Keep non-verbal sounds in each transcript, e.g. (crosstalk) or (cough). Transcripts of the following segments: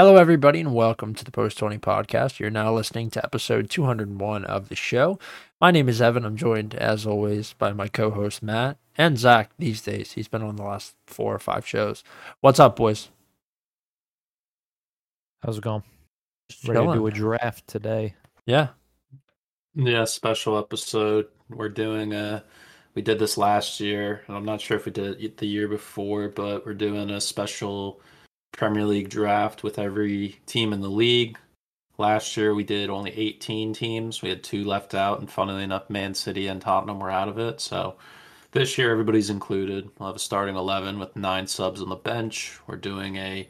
Hello, everybody, and welcome to the Post 20 podcast. You're now listening to episode 201 of the show. My name is Evan. I'm joined, as always, by my co host, Matt, and Zach these days. He's been on the last four or five shows. What's up, boys? How's it going? Just Ready to do a draft today. Yeah. Yeah, special episode. We're doing a. We did this last year, and I'm not sure if we did it the year before, but we're doing a special Premier League draft with every team in the league. Last year we did only 18 teams. We had two left out, and funnily enough, Man City and Tottenham were out of it. So this year everybody's included. We'll have a starting 11 with nine subs on the bench. We're doing a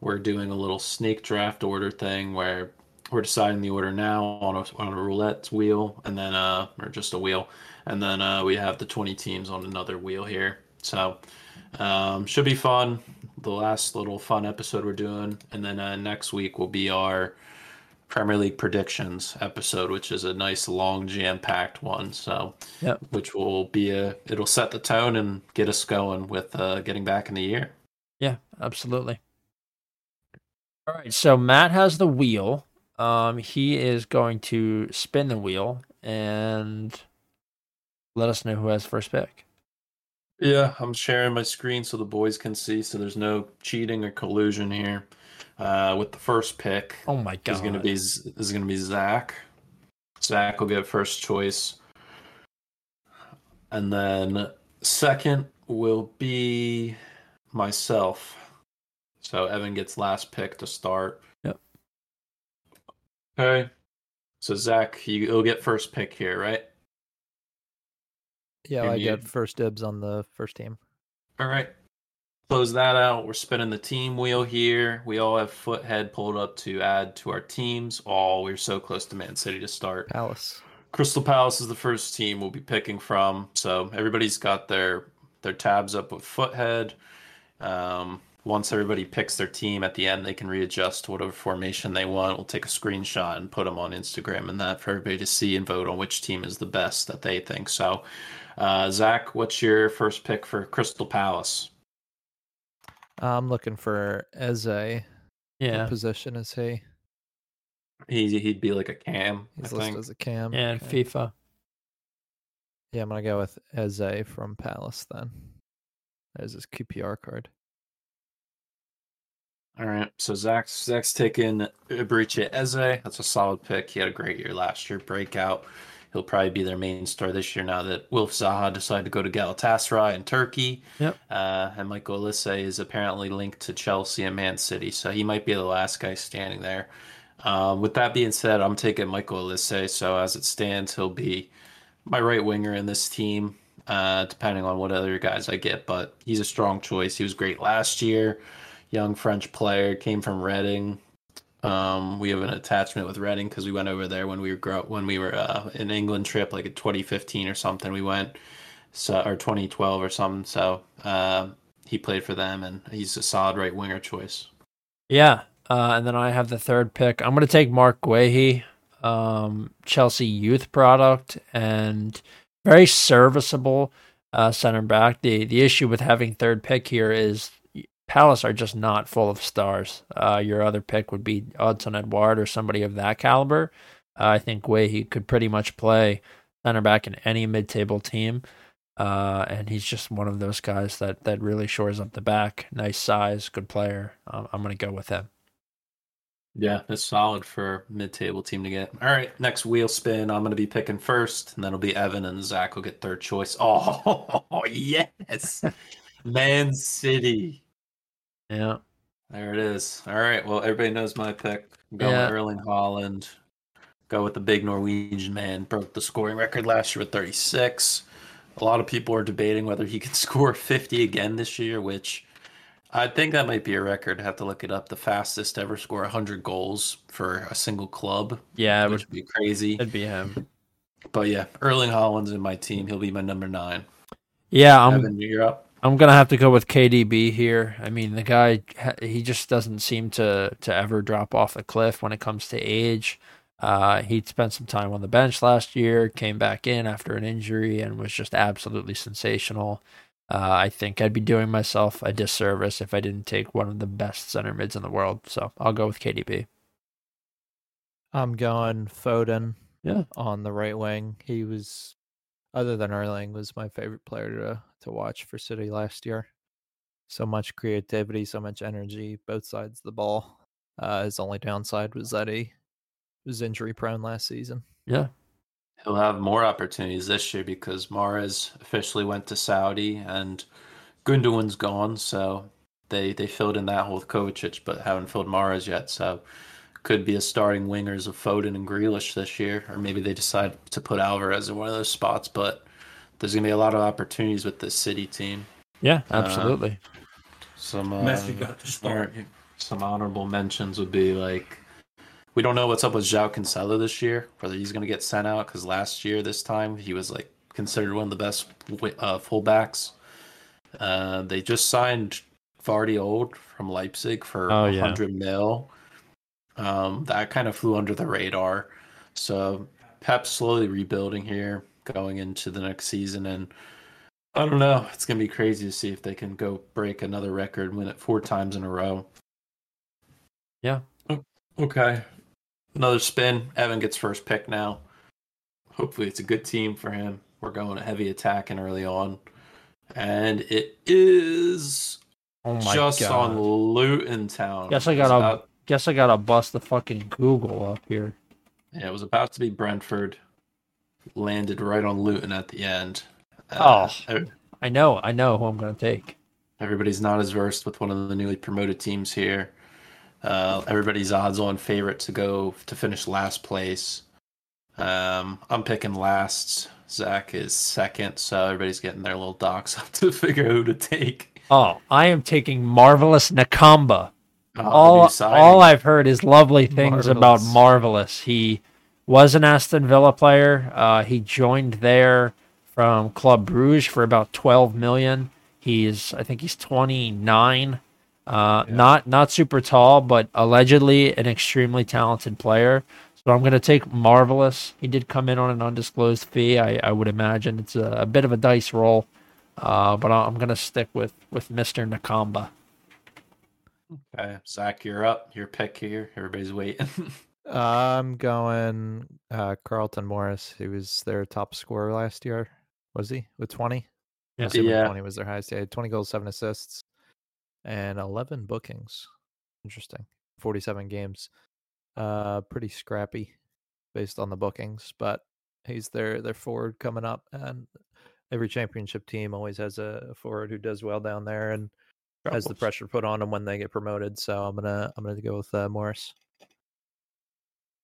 we're doing a little snake draft order thing where we're deciding the order now on a, on a roulette wheel and then uh or just a wheel and then uh we have the 20 teams on another wheel here so um should be fun the last little fun episode we're doing and then uh, next week will be our premier league predictions episode which is a nice long jam-packed one so Yep. which will be a it'll set the tone and get us going with uh getting back in the year Yeah, absolutely. All right, so Matt has the wheel. Um, he is going to spin the wheel and let us know who has first pick. Yeah, I'm sharing my screen so the boys can see, so there's no cheating or collusion here. Uh, with the first pick Oh my god. is gonna be is gonna be Zach. Zach will get first choice, and then second will be myself. So Evan gets last pick to start. Yep. Okay. So Zach, you, you'll get first pick here, right? Yeah, I you- got first dibs on the first team. All right. Close that out. We're spinning the team wheel here. We all have Futhead pulled up to add to our teams. Oh, we're so close to Man City to start. Palace. Crystal Palace is the first team we'll be picking from. So everybody's got their their tabs up with Futhead. Um, once everybody picks their team at the end, they can readjust to whatever formation they want. We'll take a screenshot and put them on Instagram and that for everybody to see and vote on which team is the best that they think. So, uh, Zach, what's your first pick for Crystal Palace? I'm looking for Eze. What yeah. position is he? He he'd be like a cam. He's I listed think. as a cam. Yeah, and Okay. FIFA. Yeah, I'm gonna go with Eze from Palace then. There's his QPR card. All right, so Zach's Zach's taking Ibrice Eze. That's a solid pick. He had a great year last year, breakout. He'll probably be their main star this year now that Wilf Zaha decided to go to Galatasaray in Turkey. Yep. Uh, and Michael Olise is apparently linked to Chelsea and Man City, so he might be the last guy standing there. Um, with that being said, I'm taking Michael Olise. So as it stands, he'll be my right winger in this team, uh, depending on what other guys I get. But he's a strong choice. He was great last year. Young French player, came from Reading. Um, we have an attachment with Reading because we went over there when we were grow- when we were uh, an England trip, like in 2015 or something. We went, so or 2012 or something. So um, he played for them, and he's a solid right winger choice. Yeah. Uh, and then I have the third pick. I'm going to take Mark Guehi, um, Chelsea youth product, and very serviceable uh, center back. The the issue with having third pick here is Palace are just not full of stars. Uh, your other pick would be Odsonne Edouard or somebody of that caliber. Uh, I think way he could pretty much play center back in any mid table team. Uh, and he's just one of those guys that, that really shores up the back. Nice size, good player. Um, I'm going to go with him. Yeah, it's solid for mid-table team to get. All right, next wheel spin. I'm going to be picking first, and then it'll be Evan and Zach will get third choice. (laughs) Oh, yes, Man City. Yeah. There it is. All right. Well, everybody knows my pick. I'm going Yeah. with Erling Haaland. Go with the big Norwegian man. Broke the scoring record last year with 36. A lot of people are debating whether he can (laughs) score 50 again this year, which I think that might be a record. I have to look it up. The fastest to ever score 100 goals for a single club, Yeah, which would would be crazy. it'd be him. But yeah, Erling Haaland's in my team. He'll be my number nine. Yeah, I'm Evan, you're up. I'm gonna have to go with KDB here. I mean, the guy he just doesn't seem to to ever drop off a cliff when it comes to age. Uh, he spent some time on the bench last year, came back in after an injury, and was just absolutely sensational. uh, I think I'd be doing myself a disservice if I didn't take one of the best center mids in the world. So I'll go with KDB. I'm going Foden. Yeah. On the right wing, he was, other than Erling, was my favorite player to to watch for City last year. So much creativity, so much energy, both sides of the ball. Uh, his only downside was that he was injury prone last season. Yeah. He'll have more opportunities this year because Mahrez officially went to Saudi and Gundogan's gone. So they they filled in that hole with Kovacic, but haven't filled Mahrez yet. So could be a starting wingers of Foden and Grealish this year, or maybe they decide to put Alvarez in one of those spots. But there's gonna be a lot of opportunities with the City team. Yeah, absolutely. Uh, some uh, Messi got to start. Some honorable mentions would be like we don't know what's up with João Cancelo this year, whether he's going to get sent out because last year this time he was like considered one of the best uh, fullbacks. Uh, they just signed Gvardiol from Leipzig for Oh, 100 mil. Um, that kind of flew under the radar. So Pep's slowly rebuilding here going into the next season, and I don't know. It's gonna be crazy to see if they can go break another record, win it four times in a row. Yeah. Okay. Another spin. Evan gets first pick now. Hopefully, it's a good team for him. We're going a heavy attack and early on, and it is Oh my just god. on Luton Town. Guess I gotta about- guess I gotta bust the fucking Google up here. yeah, it was about to be Brentford. Landed right on Luton at the end. Uh, Oh. I know, I know who I'm gonna take. Everybody's not as versed with one of the newly promoted teams here. Uh, everybody's odds-on favorite to go to finish last place. Um, I'm picking last. Zach is second, so everybody's getting their little docs (laughs) up to figure who to take. Oh, I am taking marvelous Nakamba. Oh, all all I've heard is lovely things about Marvelous. Marvelous. He was an Aston Villa player. Uh, he joined there from Club Bruges for about 12 million. He's I think he's 29. Uh, not not super tall, but allegedly an extremely talented player. So I'm going to take Marvelous. He did come in on an undisclosed fee. I, I would imagine it's a, a bit of a dice roll, uh, but I'm going to stick with with Mr. Nakamba. Okay, Zach, you're up. Your pick here. Everybody's waiting. (laughs) I'm going uh, Carlton Morris. He was their top scorer last year. Was he with 20? Yeah. Assuming Yeah. 20 was their highest. He had 20 goals, seven assists, and 11 bookings. Interesting. 47 games. Uh, pretty scrappy based on the bookings, but he's their their forward coming up, and every championship team always has a forward who does well down there and has the pressure put on them when they get promoted. So I'm gonna I'm gonna go with uh, Morris.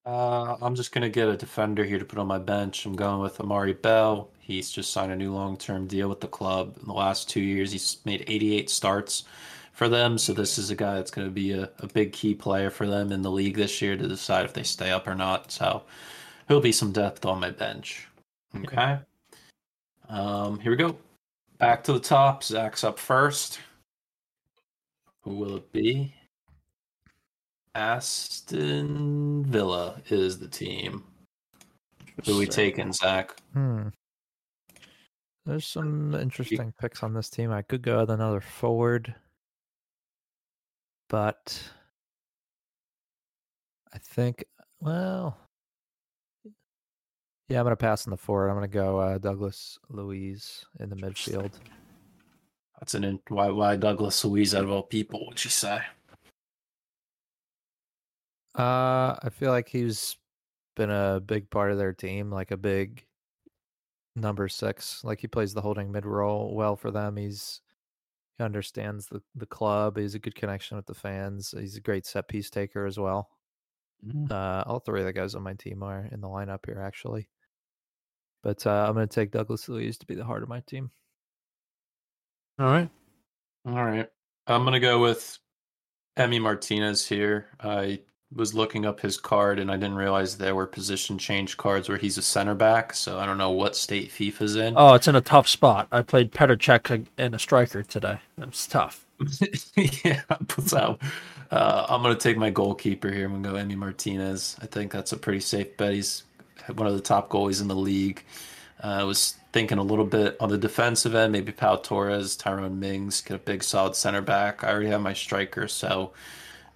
Uh, I'm just gonna get a defender here to put on my bench. I'm going with Amari Bell. He's just signed a new long-term deal with the club. In the last two years, he's made 88 starts for them. So this is a guy that's going to be a, a big key player for them in the league this year to decide if they stay up or not. So he'll be some depth on my bench. Okay. Um, here we go. Back to the top. Zach's up first. Who will it be? Aston Villa is the team. Who we taking, Zach? Hmm. There's some interesting picks on this team. I could go with another forward, but I think, well, yeah, I'm gonna pass on the forward. I'm gonna go uh, Douglas Luiz in the midfield. That's an in- why why Douglas Luiz out of all people would you say? Uh, I feel like he's been a big part of their team, like a big number six. Like he plays the holding mid role well for them. He's he understands the the club. He's a good connection with the fans. He's a great set piece taker as well. Uh, all three of the guys on my team are in the lineup here actually. But uh, I'm going to take Douglas Luiz to be the heart of my team. All right. All right. I'm gonna go with Emi Martinez here. I was looking up his card and I didn't realize there were position change cards where he's a center back, so I don't know what state FIFA's in. Oh, it's in a tough spot. I played Petr and a striker today. It's tough. (laughs) yeah, so uh, I'm gonna take my goalkeeper here. I'm gonna go Emi Martinez. I think that's a pretty safe bet. He's one of the top goalies in the league. Uh, I was thinking a little bit on the defensive end, maybe Pau Torres, Tyrone Mings, get a big solid center back. I already have my striker, so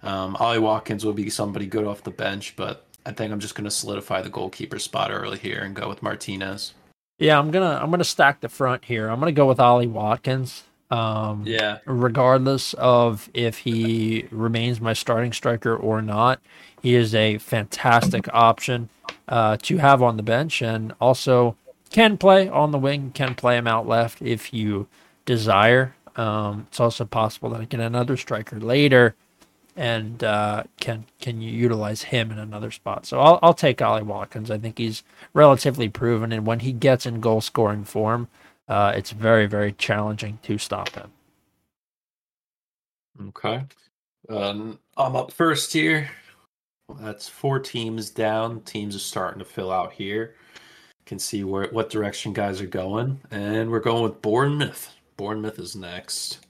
um, Ollie Watkins will be somebody good off the bench, but I think I'm just going to solidify the goalkeeper spot early here and go with Martinez. Yeah, I'm gonna I'm gonna stack the front here. I'm gonna go with Ollie Watkins. Um, Yeah, regardless of if he remains my starting striker or not, he is a fantastic option uh, to have on the bench, and also can play on the wing. Can play him out left if you desire. Um, it's also possible that I get another striker later, and uh, can can you utilize him in another spot. So I'll I'll take Ollie Watkins. I think he's relatively proven, and when he gets in goal scoring form, uh, it's very very challenging to stop him. Okay. Um, I'm up first here. That's four teams down. Teams are starting to fill out here. Can see where what direction guys are going, and we're going with Bournemouth. Bournemouth is next.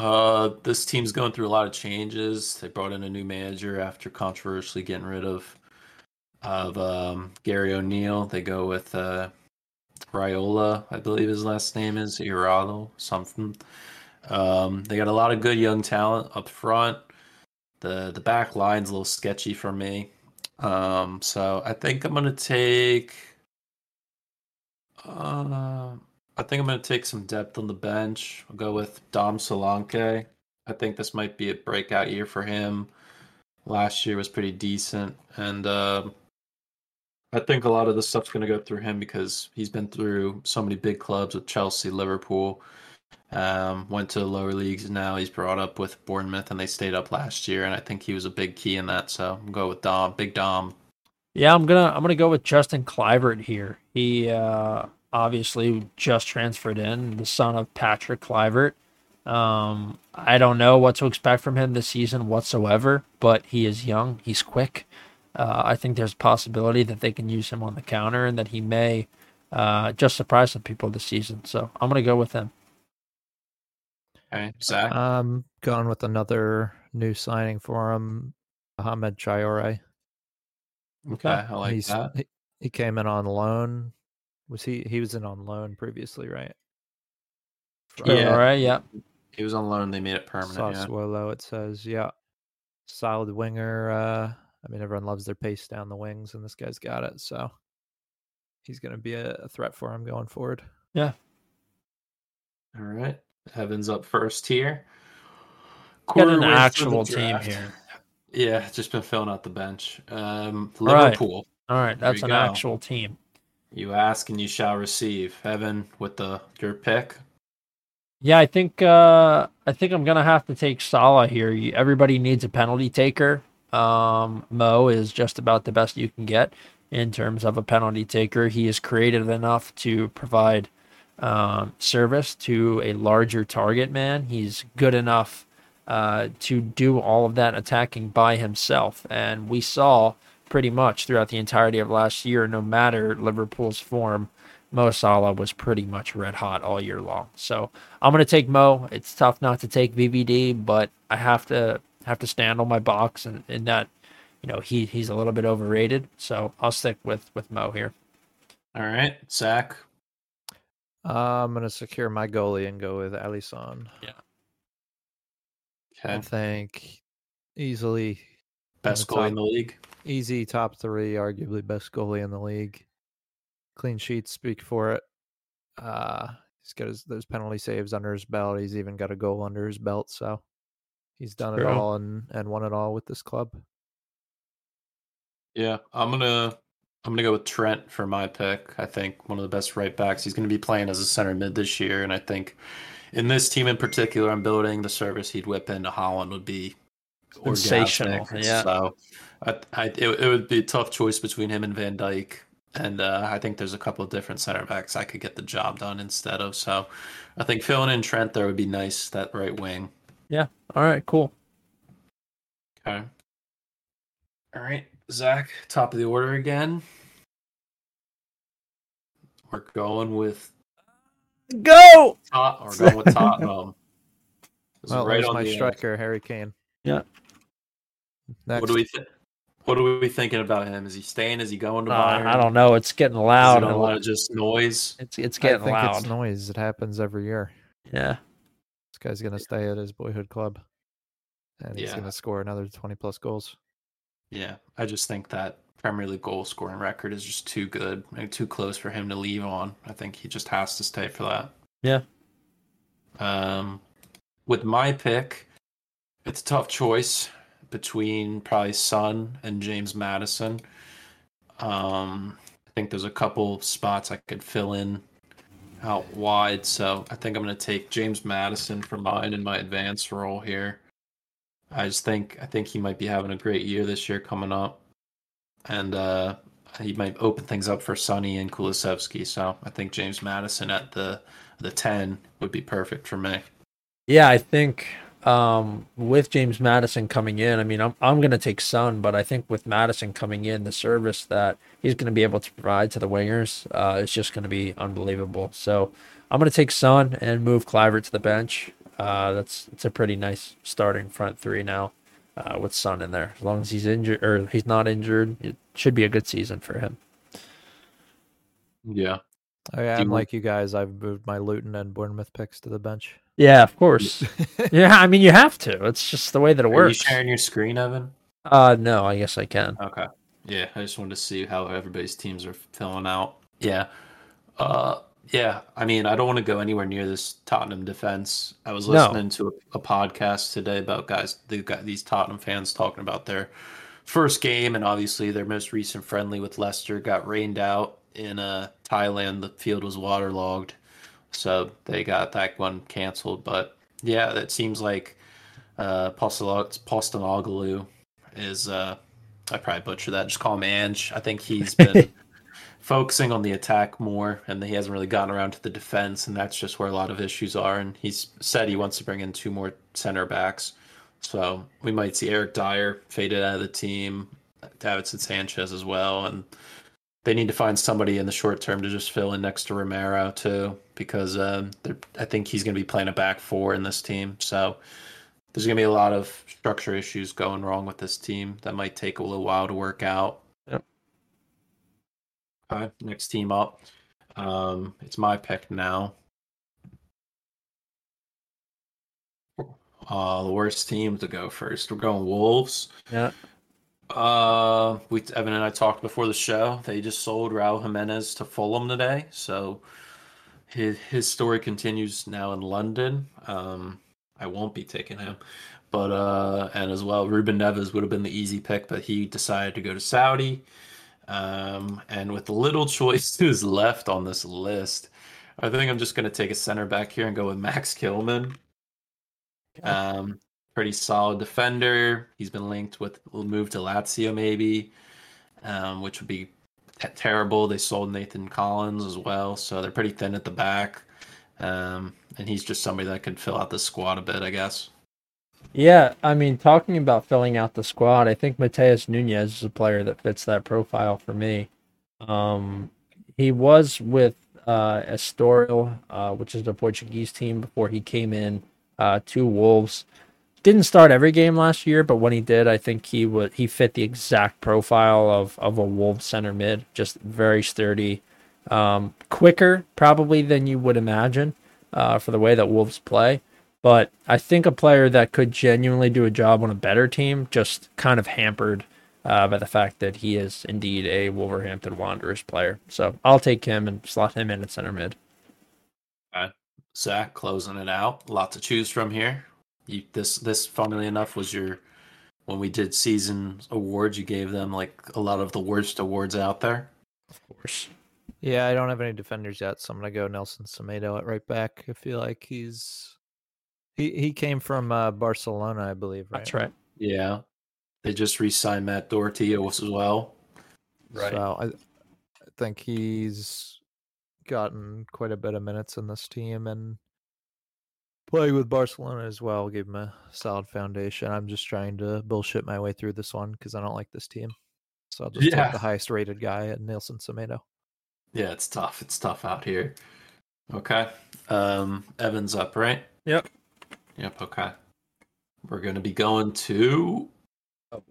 Uh, this team's going through a lot of changes. They brought in a new manager after controversially getting rid of of um, Gary O'Neill. They go with uh, Raiola, I believe his last name is Irado something. Um, they got a lot of good young talent up front. The the back line's a little sketchy for me. Um, so I think I'm gonna take. Uh, I think I'm gonna take some depth on the bench. I'll go with Dom Solanke. I think this might be a breakout year for him. Last year was pretty decent, and um I think a lot of the stuff's going to go through him because he's been through so many big clubs with Chelsea, Liverpool. Um, went to lower leagues. Now he's brought up with Bournemouth, and they stayed up last year. And I think he was a big key in that. So I'm go with Dom, Big Dom. Yeah, I'm gonna I'm gonna go with Justin Kluivert here. He uh, obviously just transferred in, the son of Patrick Kluivert. Um, I don't know what to expect from him this season whatsoever, but he is young. He's quick. Uh, I think there's a possibility that they can use him on the counter and that he may uh, just surprise some people this season. So I'm gonna go with him. Okay, Zach. Um, going with another new signing for him, Mohamed Traore. okay, I like He's that. he, he came in on loan. Was he? He was in on loan previously, right? From Yeah. All right. Yeah. He was on loan. They made it permanent. Yeah. Sassuolo, it says, yeah, solid winger. Uh, I mean, everyone loves their pace down the wings, and this guy's got it. So he's going to be a, threat for him going forward. Yeah. All right. Evan's up first here. Get an Quarter way through actual team here. Yeah, just been filling out the bench. Um, All right. Liverpool. All right, that's an go. actual team. You ask and you shall receive. Evan with the your pick. Yeah, I think uh, I think I'm gonna have to take Salah here. Everybody needs a penalty taker. Um, Mo is just about the best you can get in terms of a penalty taker. He is creative enough to provide um, service to a larger target man. He's good enough uh, to do all of that attacking by himself, and we saw pretty much throughout the entirety of last year, no matter Liverpool's form, Mo Salah was pretty much red hot all year long. So I'm gonna take Mo. It's tough not to take VVD, but I have to have to stand on my box and in that, you know, he he's a little bit overrated. So I'll stick with with Mo here. All right, Zach. Uh, I'm going to secure my goalie and go with Alisson. Yeah. I think easily best goalie in the league. easy top three, arguably best goalie in the league. Clean sheets speak for it. Uh, he's got his, those penalty saves under his belt. He's even got a goal under his belt. So he's done it all and, and won it all with this club. Yeah, I'm gonna I'm gonna go with Trent for my pick. I think one of the best right backs. He's gonna be playing as a center mid this year, and I think in this team in particular, I'm building the service he'd whip into Haaland would be Sensational, orgasmic. yeah. So I, I it, it would be a tough choice between him and Van Dijk. And uh, I think there's a couple of different center backs I could get the job done instead of. So I think filling in Trent there would be nice, that right wing. Yeah. All right, cool. Okay. All right, Zach, top of the order again. We're going with Go. Tot. We're going with (laughs) Tottenham. Well, right on my the. striker, Harry Kane. Yeah. Next, What do we think? What are we thinking about him? Is he staying? Is he going to Uh, Bayern? I don't know. It's getting Is loud. it a and lot of just noise? It's it's I getting think loud. it's noise. It happens every year. yeah. This guy's gonna stay at his boyhood club, and he's Yeah. gonna score another twenty plus goals. Yeah, I just think that Premier League goal scoring record is just too good and too close for him to leave on. I think he just has to stay for that. Yeah. Um, with my pick, it's a tough choice between probably Son and James Maddison. Um, I think there's a couple spots I could fill in out wide, so I think I'm going to take James Maddison for mine in my advanced role here. I just think I think he might be having a great year this year coming up, and uh, he might open things up for Sonny and Kulusevski. So I think James Maddison at the the ten would be perfect for me. Yeah, I think um, with James Maddison coming in, I mean, I'm I'm gonna take Son, but I think with Maddison coming in, the service that he's gonna be able to provide to the wingers uh, is just gonna be unbelievable. So I'm gonna take Son and move Kluivert to the bench. Uh, that's it's a pretty nice starting front three now uh, with Sun in there. As long as he's injured or he's not injured, it should be a good season for him. Yeah, Oh, yeah, I'm like you guys. I've moved my Luton and Bournemouth picks to the bench. Yeah, of course. (laughs) yeah, I mean you have to. It's just the way that it Are you works. sharing your screen, Evan? Uh, no, I guess I can. Okay. Yeah, I just wanted to see how everybody's teams are filling out. Yeah. Uh yeah, I mean, I don't want to go anywhere near this Tottenham defense. I was No. listening to a, a podcast today about guys the guy these Tottenham fans talking about their first game and obviously their most recent friendly with Leicester got rained out in uh Thailand. The field was waterlogged. So they got that one canceled, but yeah, that seems like uh is uh I probably butchered that. Just call him Ange. I think he's been (laughs) focusing on the attack more, and he hasn't really gotten around to the defense, and that's just where a lot of issues are. And he's said he wants to bring in two more center backs, so we might see Eric Dier faded out of the team, Davinson Sanchez as well, and they need to find somebody in the short term to just fill in next to Romero too, because um, I think he's going to be playing a back four in this team. So there's going to be a lot of structure issues going wrong with this team that might take a little while to work out. Yep. Okay, next team up. Um, it's my pick now. Uh, the worst team to go first. We're going Wolves. Yeah. Uh, we Evan and I talked before the show. They just sold Raul Jimenez to Fulham today, so his his story continues now in London. Um, I won't be taking him, but uh, and as well, Ruben Neves would have been the easy pick, but he decided to go to Saudi. Um, and with little (laughs) choices left on this list, I think I'm just going to take a center back here and go with Max Kilman. Um, pretty solid defender. He's been linked with a move to Lazio maybe, um, which would be te- terrible. They sold Nathan Collins as well, so they're pretty thin at the back. Um, and he's just somebody that could fill out the squad a bit, I guess. Yeah, I mean, talking about filling out the squad, I think Matheus Nunes is a player that fits that profile for me. Um, he was with uh, Estoril, uh, which is the Portuguese team, before he came in uh, to Wolves. Didn't start every game last year, but when he did, I think he would he fit the exact profile of of a Wolves center mid. Just very sturdy, um, quicker probably than you would imagine uh, for the way that Wolves play but I think a player that could genuinely do a job on a better team, just kind of hampered uh, by the fact that he is indeed a Wolverhampton Wanderers player. So I'll take him and slot him in at center mid. Zach closing it out. A lot to choose from here. You this this funnily enough was your when we did season awards, you gave them like a lot of the worst awards out there. Of course. Yeah, I don't have any defenders yet, so I'm gonna go Nelson Semedo at right back. I feel like he's he he came from uh, Barcelona, I believe. Right. That's right. Yeah. They just re-signed Matt Doherty as well. Right. So I, I think he's gotten quite a bit of minutes in this team and playing with Barcelona as well gave him a solid foundation. I'm just trying to bullshit my way through this one because I don't like this team. So I'll just Yeah. take the highest rated guy at Nelson Semedo. Yeah, it's tough. It's tough out here. Okay. Um Evans up, right? Yep. Yep, okay. We're gonna be going to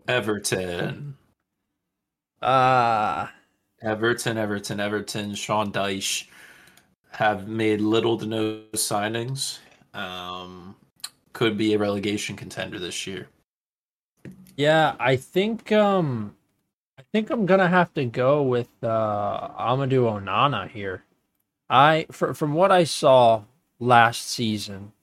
Everton. Ah, Everton, Everton, Everton, Sean Dyche have made little to no signings. Um, could be a relegation contender this year. yeah. I think um, I think I'm gonna have to go with uh Amadou Onana here. I fr- from what I saw last season,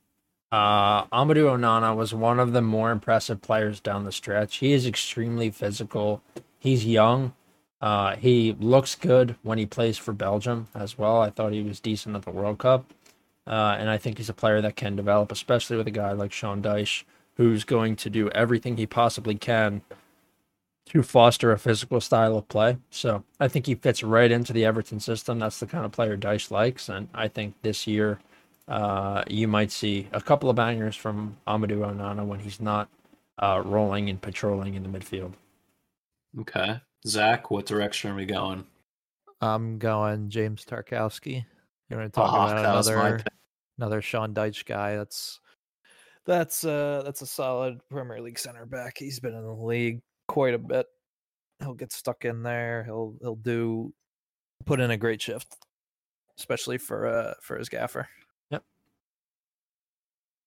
uh, Amadou Onana was one of the more impressive players down the stretch. He is extremely physical. He's young. Uh, he looks good when he plays for Belgium as well. I thought he was decent at the World Cup. Uh, and I think he's a player that can develop, especially with a guy like Sean Dyche, who's going to do everything he possibly can to foster a physical style of play. So I think he fits right into the Everton system. That's the kind of player Dyche likes. And I think this year uh, you might see a couple of bangers from Amadou Onana when he's not uh, rolling and patrolling in the midfield. Okay. Zach, what direction are we going? I'm going James Tarkowski. You want to talk Ah, about that my another pick. Another Sean Dyche guy? That's that's uh that's a solid Premier League center back. He's been in the league quite a bit. He'll get stuck in there. He'll he'll do put in a great shift, especially for uh for his gaffer. Yep.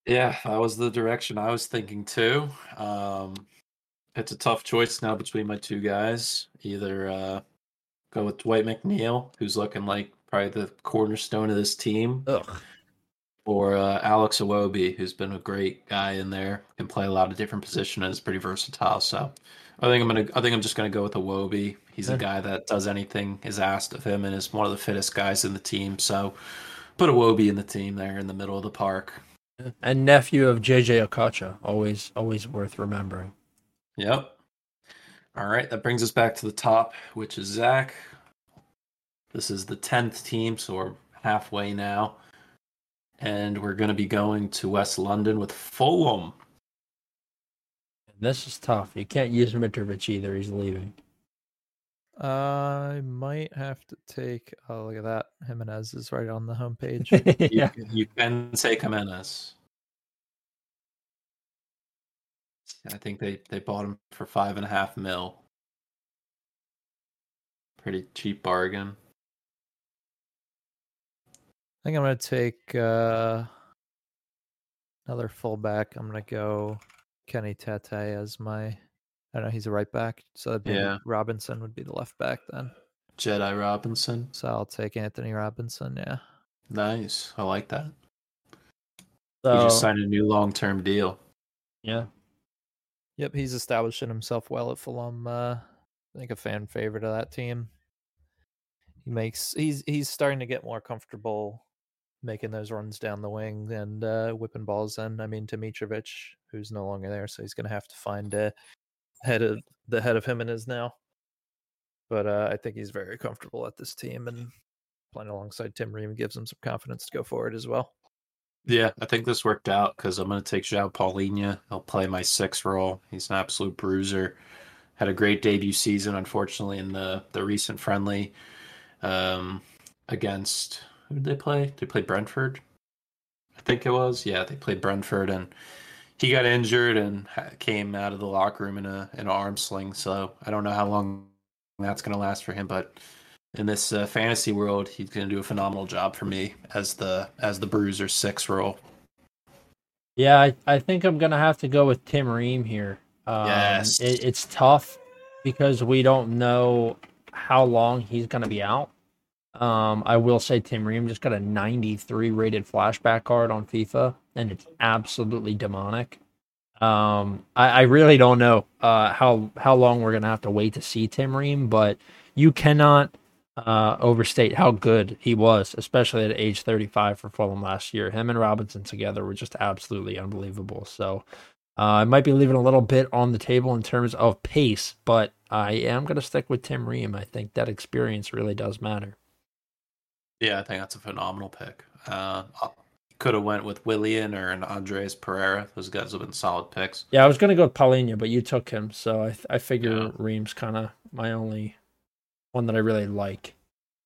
Yeah, that was the direction I was thinking too. Um, it's a tough choice now between my two guys. Either uh, go with Dwight McNeil, who's looking like probably the cornerstone of this team, Ugh. Or uh, Alex Iwobi, who's been a great guy in there, can play a lot of different positions and is pretty versatile. So I think I'm gonna, I think I'm just gonna go with Iwobi. He's a guy that does anything is asked of him and is one of the fittest guys in the team. So put Iwobi in the team there in the middle of the park. And nephew of JJ Okocha, always always worth remembering. Yep. All right, that brings us back to the top, which is Zach. This is the 10th team, so we're halfway now. And we're going to be going to West London with Fulham. This is tough. You can't use Mitrovic either. He's leaving. I might have to take. Oh, look at that! Jimenez is right on the homepage. (laughs) You, yeah. you can take Jimenez. I think they, they bought him for five and a half mil. Pretty cheap bargain. I think I'm gonna take uh, another fullback. I'm gonna go Kenny Tete as my. I don't know. He's a right back, so that'd be Yeah. Robinson would be the left back then. Jedi Robinson. So I'll take Antonee Robinson. Yeah. Nice. I like that. So, he just signed a new long term deal. yeah. Yep, he's establishing himself well at Fulham. Uh, I think a fan favorite of that team. He makes he's he's starting to get more comfortable making those runs down the wing and uh, whipping balls in. I mean, to Mitrovic, who's no longer there, so he's going to have to find head of the head of him and is now. But uh, I think he's very comfortable at this team and playing alongside Tim Ream gives him some confidence to go forward as well. Yeah, I think this worked out because I'm going to take João Palhinha. He'll play my six role. He's an absolute bruiser. Had a great debut season, unfortunately, in the, the recent friendly um, against who did they play? They played Brentford, I think it was. Yeah, they played Brentford, and he got injured and came out of the locker room in a in an arm sling. So I don't know how long that's going to last for him, but in this uh, fantasy world, he's going to do a phenomenal job for me as the as the bruiser six role. Yeah, I, I think I'm gonna have to go with Tim Ream here. Um, Yes. it, it's tough because we don't know how long he's gonna be out. Um, I will say Tim Ream just got a 93 rated flashback card on FIFA, and it's absolutely demonic. Um, I, I really don't know uh, how how long we're gonna have to wait to see Tim Ream, but you cannot uh, overstate how good he was, especially at age 35 for Fulham last year. Him and Robinson together were just absolutely unbelievable. So uh, I might be leaving a little bit on the table in terms of pace, but I am going to stick with Tim Ream. I think that experience really does matter. Yeah, I think that's a phenomenal pick. Uh, could have went with Willian or an Andreas Pereira. Those guys have been solid picks. Yeah, I was going to go with Paulinho, but you took him, so I I figure Yeah. Ream's kind of my only one that I really like.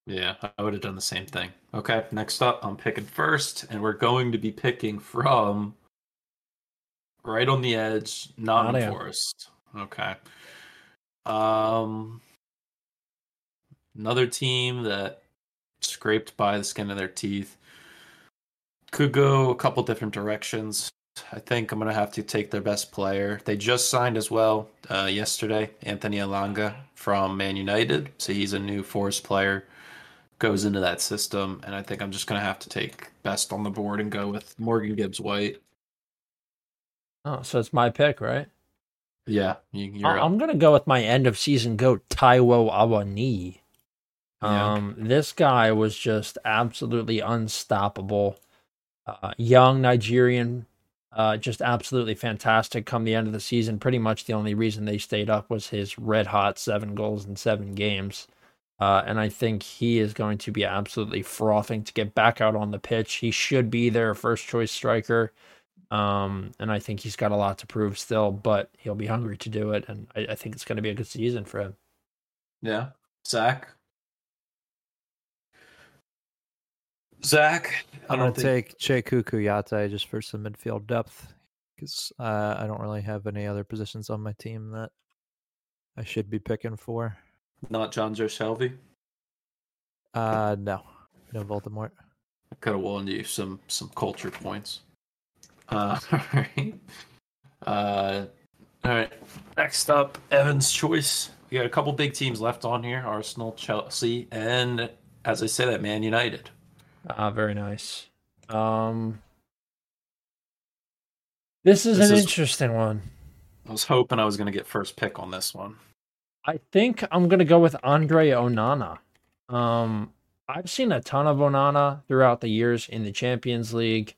Yeah, I would have done the same thing. Okay, next up, I'm picking first, and we're going to be picking from right on the edge, not Nottingham. Forest. Okay. Um, another team that scraped by the skin of their teeth. Could go a couple different directions. I think I'm gonna have to take their best player. They just signed as well uh, yesterday, Anthony Elanga from Man United. So he's a new Forest player. Goes into that system, and I think I'm just gonna have to take best on the board and go with Morgan Gibbs White. Oh, so it's my pick, right? Yeah, you, you're I- up. I'm gonna go with my end of season goat Taiwo Awoniyi. Yeah. Um, this guy was just absolutely unstoppable. Uh, young Nigerian, uh, just absolutely fantastic. Come the end of the season, pretty much the only reason they stayed up was his red hot seven goals in seven games. Uh, and I think he is going to be absolutely frothing to get back out on the pitch. He should be their first choice striker. Um, and I think he's got a lot to prove still, but he'll be hungry to do it. And I, I think it's going to be a good season for him. Yeah, Zach. Zach, I I'm gonna think take Cheikhou Kouyaté just for some midfield depth because uh, I don't really have any other positions on my team that I should be picking for. not Jonjo Shelvey. Uh, no, no Voldemort. I could have won you some some culture points. Uh, (laughs) all right. Uh, all right. Next up, Evan's choice. We got a couple big teams left on here: Arsenal, Chelsea, and as I said, at Man United. Ah, very nice. Um, this is This an is- interesting one. I was hoping I was going to get first pick on this one. I think I'm gonna go with Andre Onana. Um, I've seen a ton of Onana throughout the years in the Champions League.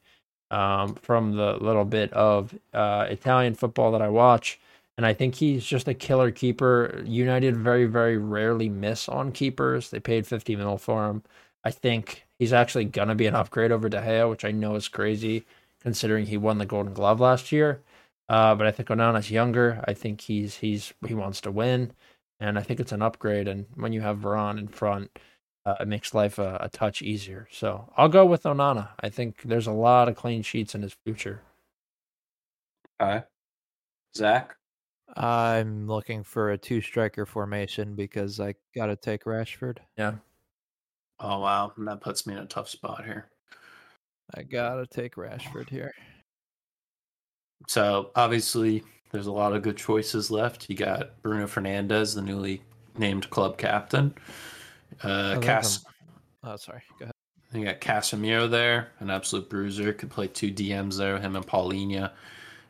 Um, from the little bit of uh, Italian football that I watch, and I think he's just a killer keeper. United very, very rarely miss on keepers. They paid 50 mil for him. I think he's actually gonna be an upgrade over De Gea, which I know is crazy considering he won the Golden Glove last year. Uh, but I think Onana's younger. I think he's he's he wants to win, and I think it's an upgrade. And when you have Varane in front, uh, it makes life a, a touch easier. So I'll go with Onana. I think there's a lot of clean sheets in his future. Okay. Zach. I'm looking for a two striker formation because I got to take Rashford. Oh wow, that puts me in a tough spot here. I got to take Rashford here. So obviously, there's a lot of good choices left. You got Bruno Fernandes, the newly named club captain. Uh, Oh, Cas- Oh, sorry. Go ahead. you got Casemiro there, an absolute bruiser. Could play two DMs there, him and Palhinha.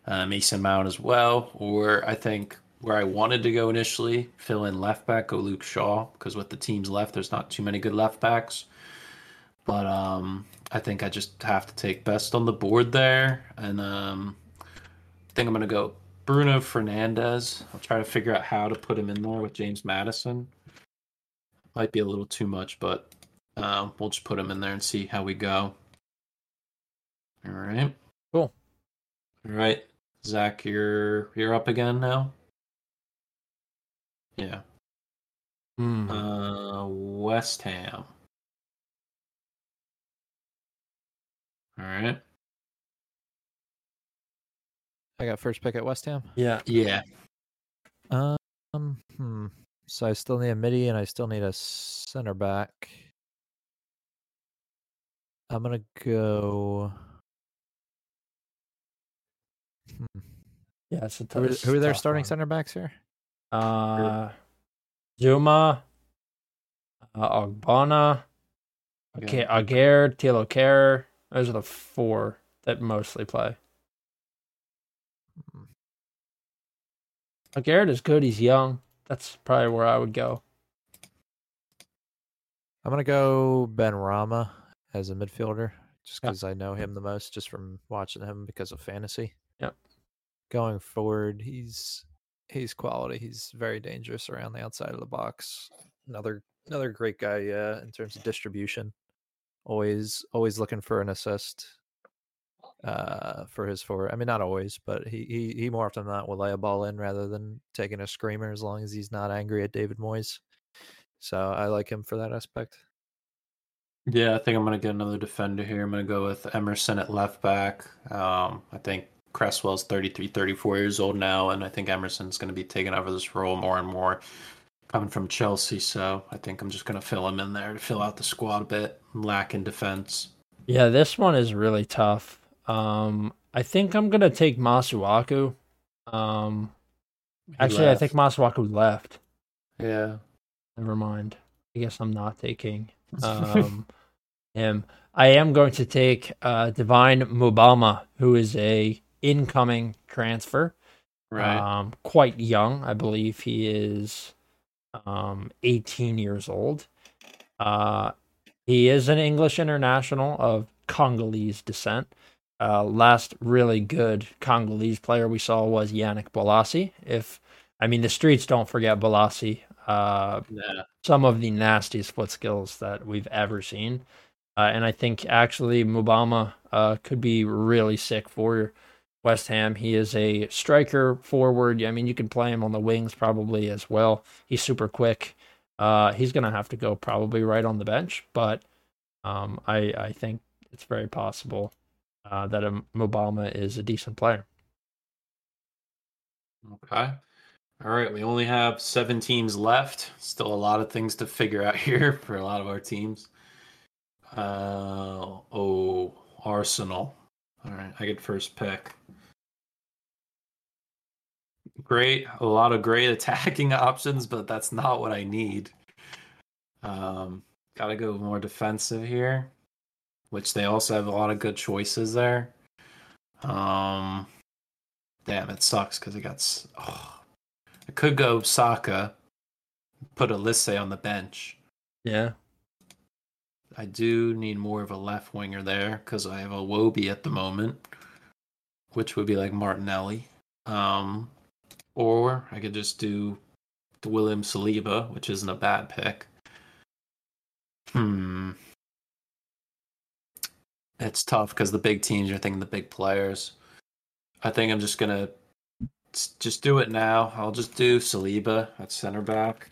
Uh, Mason Mount as well. Or I think where I wanted to go initially, fill in left back, go Luke Shaw, because with the teams left, there's not too many good left backs. But um, I think I just have to take best on the board there, and um, I think I'm gonna go Bruno Fernandes. I'll try to figure out how to put him in there with James Maddison. Might be a little too much, but um, we'll just put him in there and see how we go. All right. Cool. All right, Zach, you're you're up again now. Yeah. Hmm. Uh, West Ham. All right. I got first pick at West Ham. yeah. Yeah. Um, hmm. So I still need a midi and I still need a center back. I'm gonna go. Hmm. Yeah. It's a Who tough, are, it's who are their starting one. center backs here? Uh, Zouma, uh, Ogbonna, okay, Aguerd, Thilo Kehrer. Those are the four that mostly play. Hmm. Aguerd is good. He's young. That's probably where I would go. I'm gonna go Benrahma as a midfielder, just Yeah. because I know him the most, just from watching him because of fantasy. Yep. Going forward, he's he's quality. He's very dangerous around the outside of the box. Another another great guy uh, in terms of distribution. Always always looking for an assist uh, for his forward. I mean, not always, but he, he he more often than not will lay a ball in rather than taking a screamer as long as he's not angry at David Moyes. So I like him for that aspect. Yeah, I think I'm gonna get another defender here. I'm gonna go with Emerson at left back. Um, I think Cresswell's 33, 34 years old now, and I think Emerson's gonna be taking over this role more and more coming from Chelsea, so I think I'm just gonna fill him in there to fill out the squad a bit. Lack in defense. Yeah, this one is really tough. Um, I think I'm gonna take Masuaku. Um, He actually, I think Masuaku left. yeah. Never mind. I guess I'm not taking (laughs) um, him. I am going to take uh, Divine Mubama, who is a incoming transfer. Right. Um, quite young, I believe he is um, 18 years old. Uh, he is an English international of Congolese descent. Uh, last really good Congolese player we saw was Yannick Bolasie. If I mean the streets don't forget Bolasie. Uh, yeah. some of the nastiest foot skills that we've ever seen. Uh, and I think actually Mubama uh, could be really sick for West Ham. He is a striker forward. I mean, you can play him on the wings probably as well. He's super quick. Uh, he's going to have to go probably right on the bench, but um, I, I think it's very possible uh, that a Mubama is a decent player. Okay. All right. We only have seven teams left. Still a lot of things to figure out (laughs) here for a lot of our teams. Uh oh, Arsenal. All right, I get first pick. Great, a lot of great (laughs) attacking options, but that's not what I need. Um, gotta go more defensive here, which they also have a lot of good choices there. Um, damn, it sucks because it got. Oh, I could go Saka, put Olise on the bench. Yeah. I do need more of a left winger there because I have Iwobi at the moment, which would be like Martinelli. Um, or I could just do the William Saliba, which isn't a bad pick. Hmm. It's tough because the big teams are thinking the big players. I think I'm just gonna just do it now. I'll just do Saliba at center back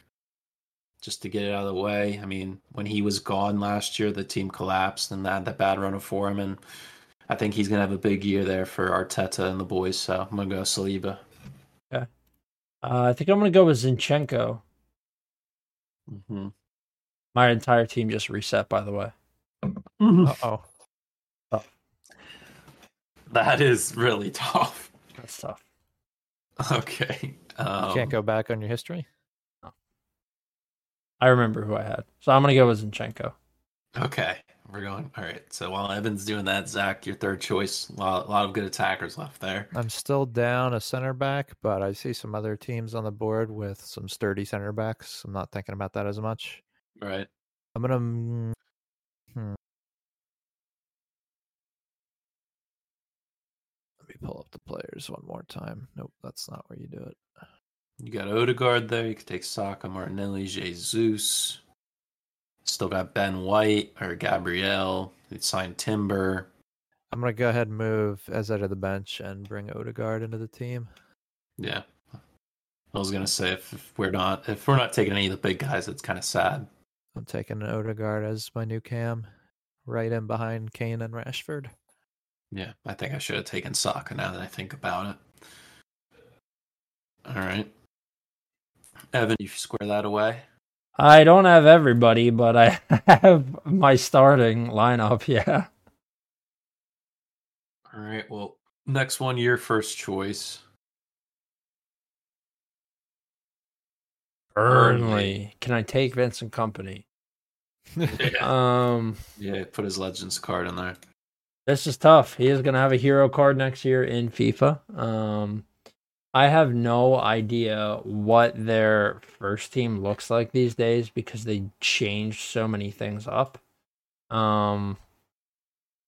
just to get it out of the way. I mean, when he was gone last year, the team collapsed and had that bad run of form. And I think he's to have a big year there for Arteta and the boys. So I'm to go Saliba. Uh, I think I'm going to go with Zinchenko. Mm-hmm. My entire team just reset, by the way. Uh oh. That is really tough. That's tough. Okay. Um, You can't go back on your history. I remember who I had. So I'm going to go with Zinchenko. Okay. We're going. All right. So while Evan's doing that, Zach, your third choice. A lot, a lot of good attackers left there. I'm still down a center back, but I see some other teams on the board with some sturdy center backs. I'm not thinking about that as much. Right. I'm gonna. mm, Hmm. Let me pull up the players one more time. Nope, that's not where you do it. You got Odegaard there. You could take Saka, Martinelli, Jesus. Still got Ben White or Gabriel. They signed Timber. I'm gonna go ahead and move Eze to the bench and bring Odegaard into the team. Yeah. I was gonna say if, if we're not if we're not taking any of the big guys, it's kind of sad. I'm taking Odegaard as my new cam, right in behind Kane and Rashford. Yeah, I think I should have taken Saka now that I think about it. All right, Evan, you square that away. I don't have everybody, but I (laughs) have my starting lineup. (laughs) Yeah. All right, well, next one, your first choice. Burnley. Can I take Vincent Kompany? (laughs) Yeah, Um, yeah, put his Legends card in there. this is tough. He is going to have a hero card next year in FIFA. Um, I have no idea what their first team looks like these days because they changed so many things up. Um,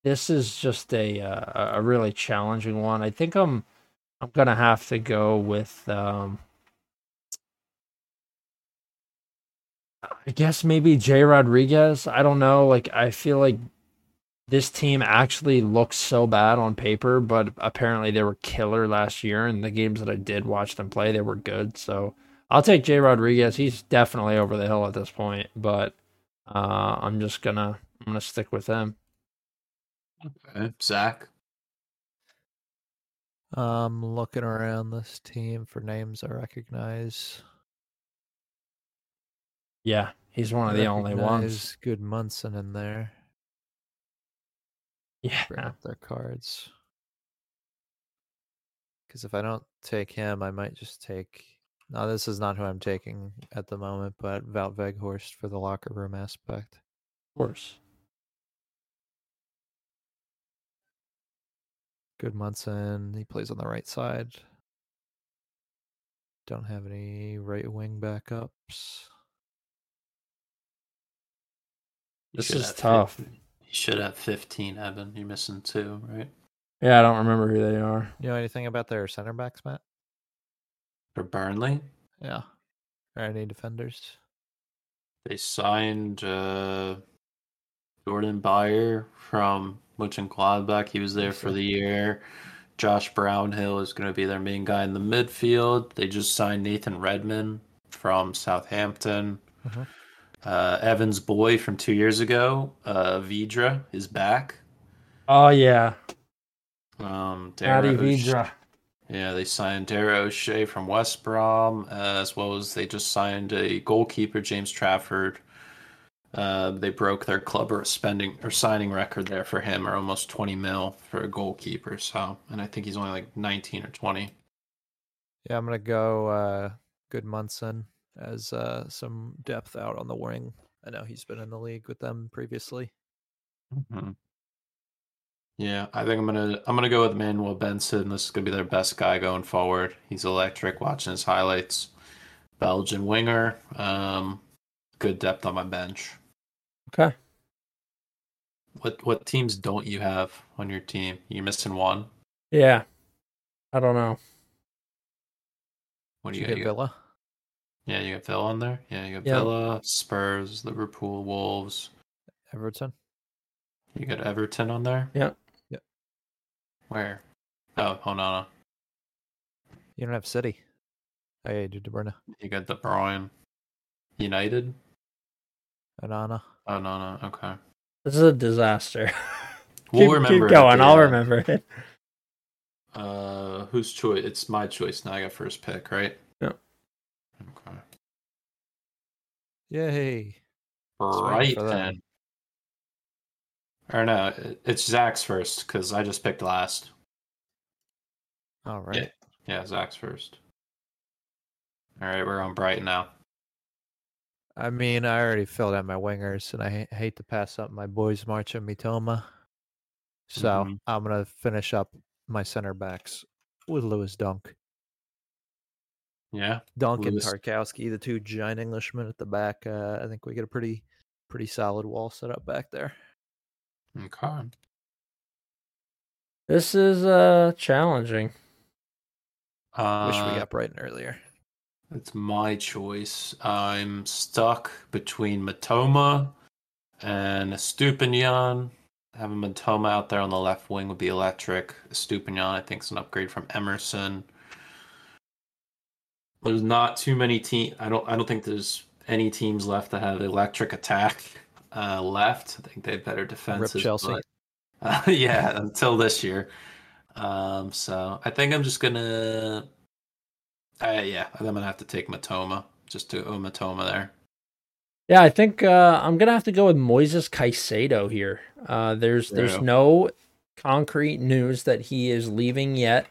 this is just a uh, a really challenging one. I think I'm I'm gonna have to go with um, I guess maybe Jay Rodriguez. I don't know. Like I feel like this team actually looks so bad on paper, but apparently they were killer last year. And the games that I did watch them play, they were good. So I'll take Jay Rodriguez. He's definitely over the hill at this point, but uh, I'm just gonna I'm gonna stick with him. Okay, Zach. I'm looking around this team for names I recognize. Yeah, he's one of the only ones. Gudmundsson in there. Bring Yeah. up their cards. Because if I don't take him, I might just take. No, this is not who I'm taking at the moment, but Wout Weghorst for the locker room aspect. Of course. Gudmundsson. He plays on the right side. Don't have any right wing backups. This is tough. fif- You should have 15, Evan. You're missing two, right? Yeah, I don't remember who they are. You know anything about their center backs, Matt? For Burnley, Yeah. Or any defenders? they signed uh, Jordan Beyer from Mönchengladbach. He was there for the year. Josh Brownhill is going to be their main guy in the midfield. They just signed Nathan Redmond from Southampton. Mhm. Uh, Evans' boy from two years ago, uh, Vydra, is back. Oh yeah, Um, Matty Dara O'Sh- Vydra. Yeah, they signed Dara O'Shea from West Brom, uh, as well as they just signed a goalkeeper, James Trafford. Uh, they broke their club or spending or signing record there for him, or almost twenty mil for a goalkeeper. So, and I think he's only like nineteen or twenty. Yeah, I'm gonna go uh Gudmundsson as uh some depth out on the wing. I know he's been in the league with them previously. Mm-hmm. Yeah, I think I'm gonna I'm gonna go with Manuel Benson. This is gonna be their best guy going forward. He's electric. Watching his highlights, Belgian winger. Um, good depth on my bench. Okay. What what teams don't you have on your team? You're missing one. Yeah. I don't know. What do you you get Villa? Yeah, you got Villa on there. Yeah, you got Yeah. Villa, Spurs, Liverpool, Wolves. Everton? You got Everton on there. Yeah. Yep. Where? Oh, Onana. You don't have City. Oh yeah, you do De Bruyne. You got De Bruyne. United. Onana. Oh no no okay. This is a disaster. (laughs) We'll keep, remember. keep going. the I'll remember it. Uh, whose choice? It's my choice now. I got first pick, right? Yeah. Okay. Yay. Right then. Or no, it's Zach's first because I just picked last. All right. Yeah, Zach's first. All right, we're on Brighton now. I mean, I already filled out my wingers, and I hate to pass up my boys March and Mitoma. So Mhm. I'm gonna finish up my center backs with Lewis Dunk. Yeah. Dunk Lewis- and Tarkowski, the two giant Englishmen at the back. Uh, I think we get a pretty, pretty solid wall set up back there. Okay. This is uh challenging. Uh, Wish we got Brighton earlier. It's my choice. I'm stuck between Mitoma and Estupiñán. Having Mitoma out there on the left wing would be electric. Estupiñán, I think, is an upgrade from Emerson. There's not too many team. I don't. I don't think there's any teams left that have electric attack uh, left. I think they have better defenses. Rip Chelsea. but- uh, (laughs) yeah, until this year. Um, so I think I'm just gonna. Uh, yeah, I'm gonna have to take Mitoma just to own Mitoma there. Yeah, I think uh, I'm gonna have to go with Moises Caicedo here. Uh, there's there's Yeah. no concrete news that he is leaving yet,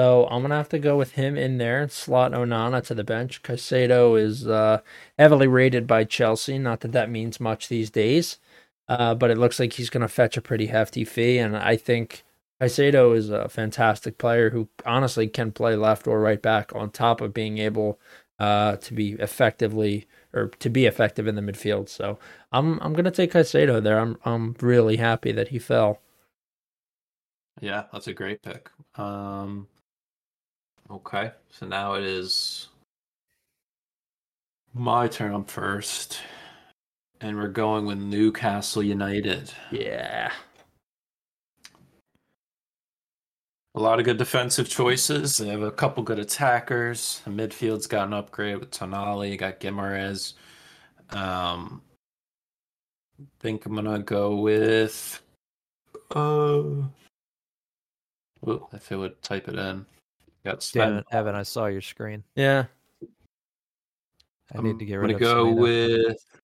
so I'm gonna have to go with him in there and slot Onana to the bench. Caicedo is uh, heavily rated by Chelsea. Not that that means much these days, uh, but it looks like he's gonna fetch a pretty hefty fee, and I think Caicedo is a fantastic player who honestly can play left or right back. On top of being able uh, to be effectively or to be effective in the midfield. So I'm I'm gonna take Caicedo there. I'm I'm really happy that he fell. Yeah, that's a great pick. Um, okay, so now it is my turn. I'm first, and we're going with Newcastle United. Yeah. A lot of good defensive choices. They have a couple good attackers. The midfield's got an upgrade with Tonali. You got Guimarães. Um, think I'm gonna go with. Uh, ooh, if it would type it in. Got Damn Sven. it, Evan! I saw your screen. Yeah. I need to get rid of. I'm gonna go Semedo. with.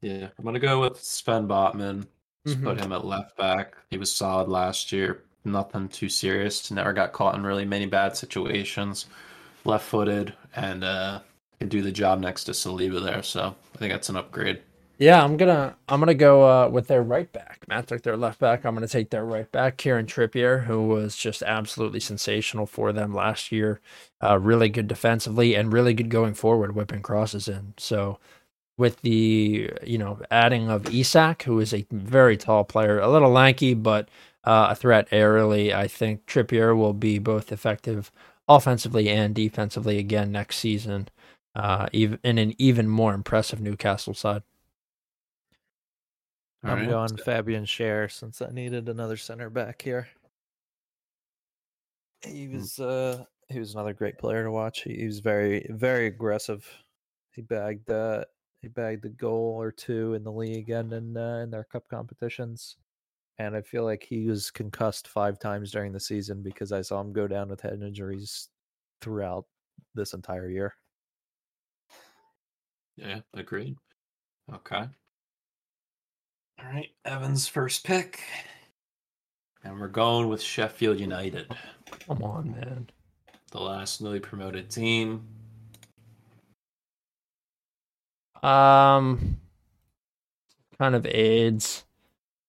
Yeah, I'm gonna go with Sven Botman. Just Mhm. put him at left back. He was solid last year. Nothing too serious. Never got caught in really many bad situations. Left footed and uh can do the job next to Saliba there. So I think that's an upgrade. Yeah, I'm gonna I'm gonna go uh, with their right back. Matt took their left back. I'm gonna take their right back, Kieran Trippier, who was just absolutely sensational for them last year. Uh, really good defensively and really good going forward, whipping crosses in. So, with the you know adding of Isak, who is a very tall player, a little lanky, but uh, a threat aerially, I think Trippier will be both effective offensively and defensively again next season. Uh, in an even more impressive Newcastle side. All I'm right. going Fabian Schär since I needed another center back here. He Hmm. was uh he was another great player to watch. He, he was very very aggressive. He bagged uh he bagged a goal or two in the league and in uh, in their cup competitions. And I feel like he was concussed five times during the season because I saw him go down with head injuries throughout this entire year. Yeah, agreed. Okay. All right, Evan's first pick. And we're going with Sheffield United, Come on, man. the last newly promoted team. Um, kind of AIDS.